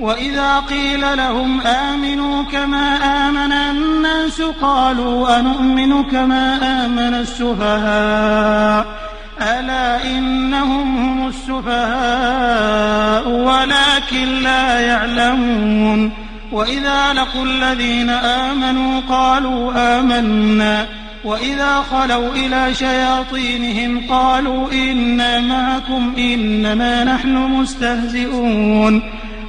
وإذا قيل لهم آمنوا كما آمن الناس قالوا أنؤمن كما آمن السفهاء. ألا إنهم هم السفهاء ولكن لا يعلمون. وإذا لقوا الذين آمنوا قالوا آمنا. وإذا خلوا إلى شياطينهم قالوا إنا معكم إنما نحن مستهزئون.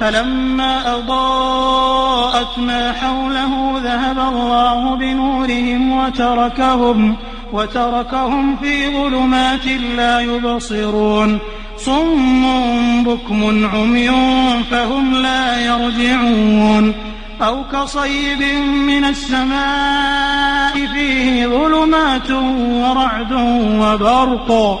فلما أضاءت ما حوله ذهب الله بنورهم وتركهم وتركهم في ظلمات لا يبصرون صم بكم عمي فهم لا يرجعون أو كصيب من السماء فيه ظلمات ورعد وبرق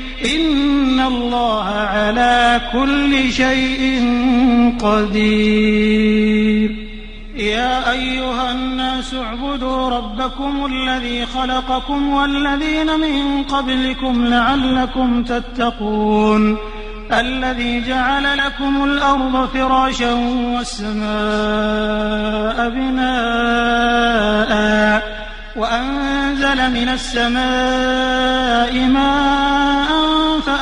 إن الله على كل شيء قدير. يا أيها الناس اعبدوا ربكم الذي خلقكم والذين من قبلكم لعلكم تتقون. الذي جعل لكم الأرض فراشا والسماء بناء وأنزل من السماء ماء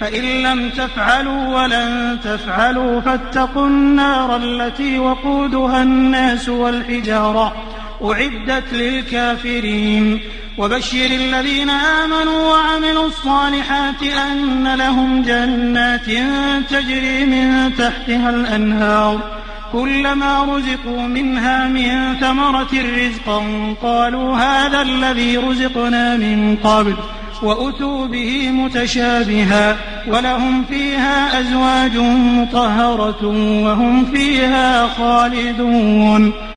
فإن لم تفعلوا ولن تفعلوا فاتقوا النار التي وقودها الناس والحجارة. أعدت للكافرين. وبشر الذين آمنوا وعملوا الصالحات أن لهم جنات تجري من تحتها الأنهار. كلما رزقوا منها من ثمرة رزقا قالوا هذا الذي رزقنا من قبل. وأتوا به متشابها ولهم فيها أزواج مطهرة وهم فيها خالدون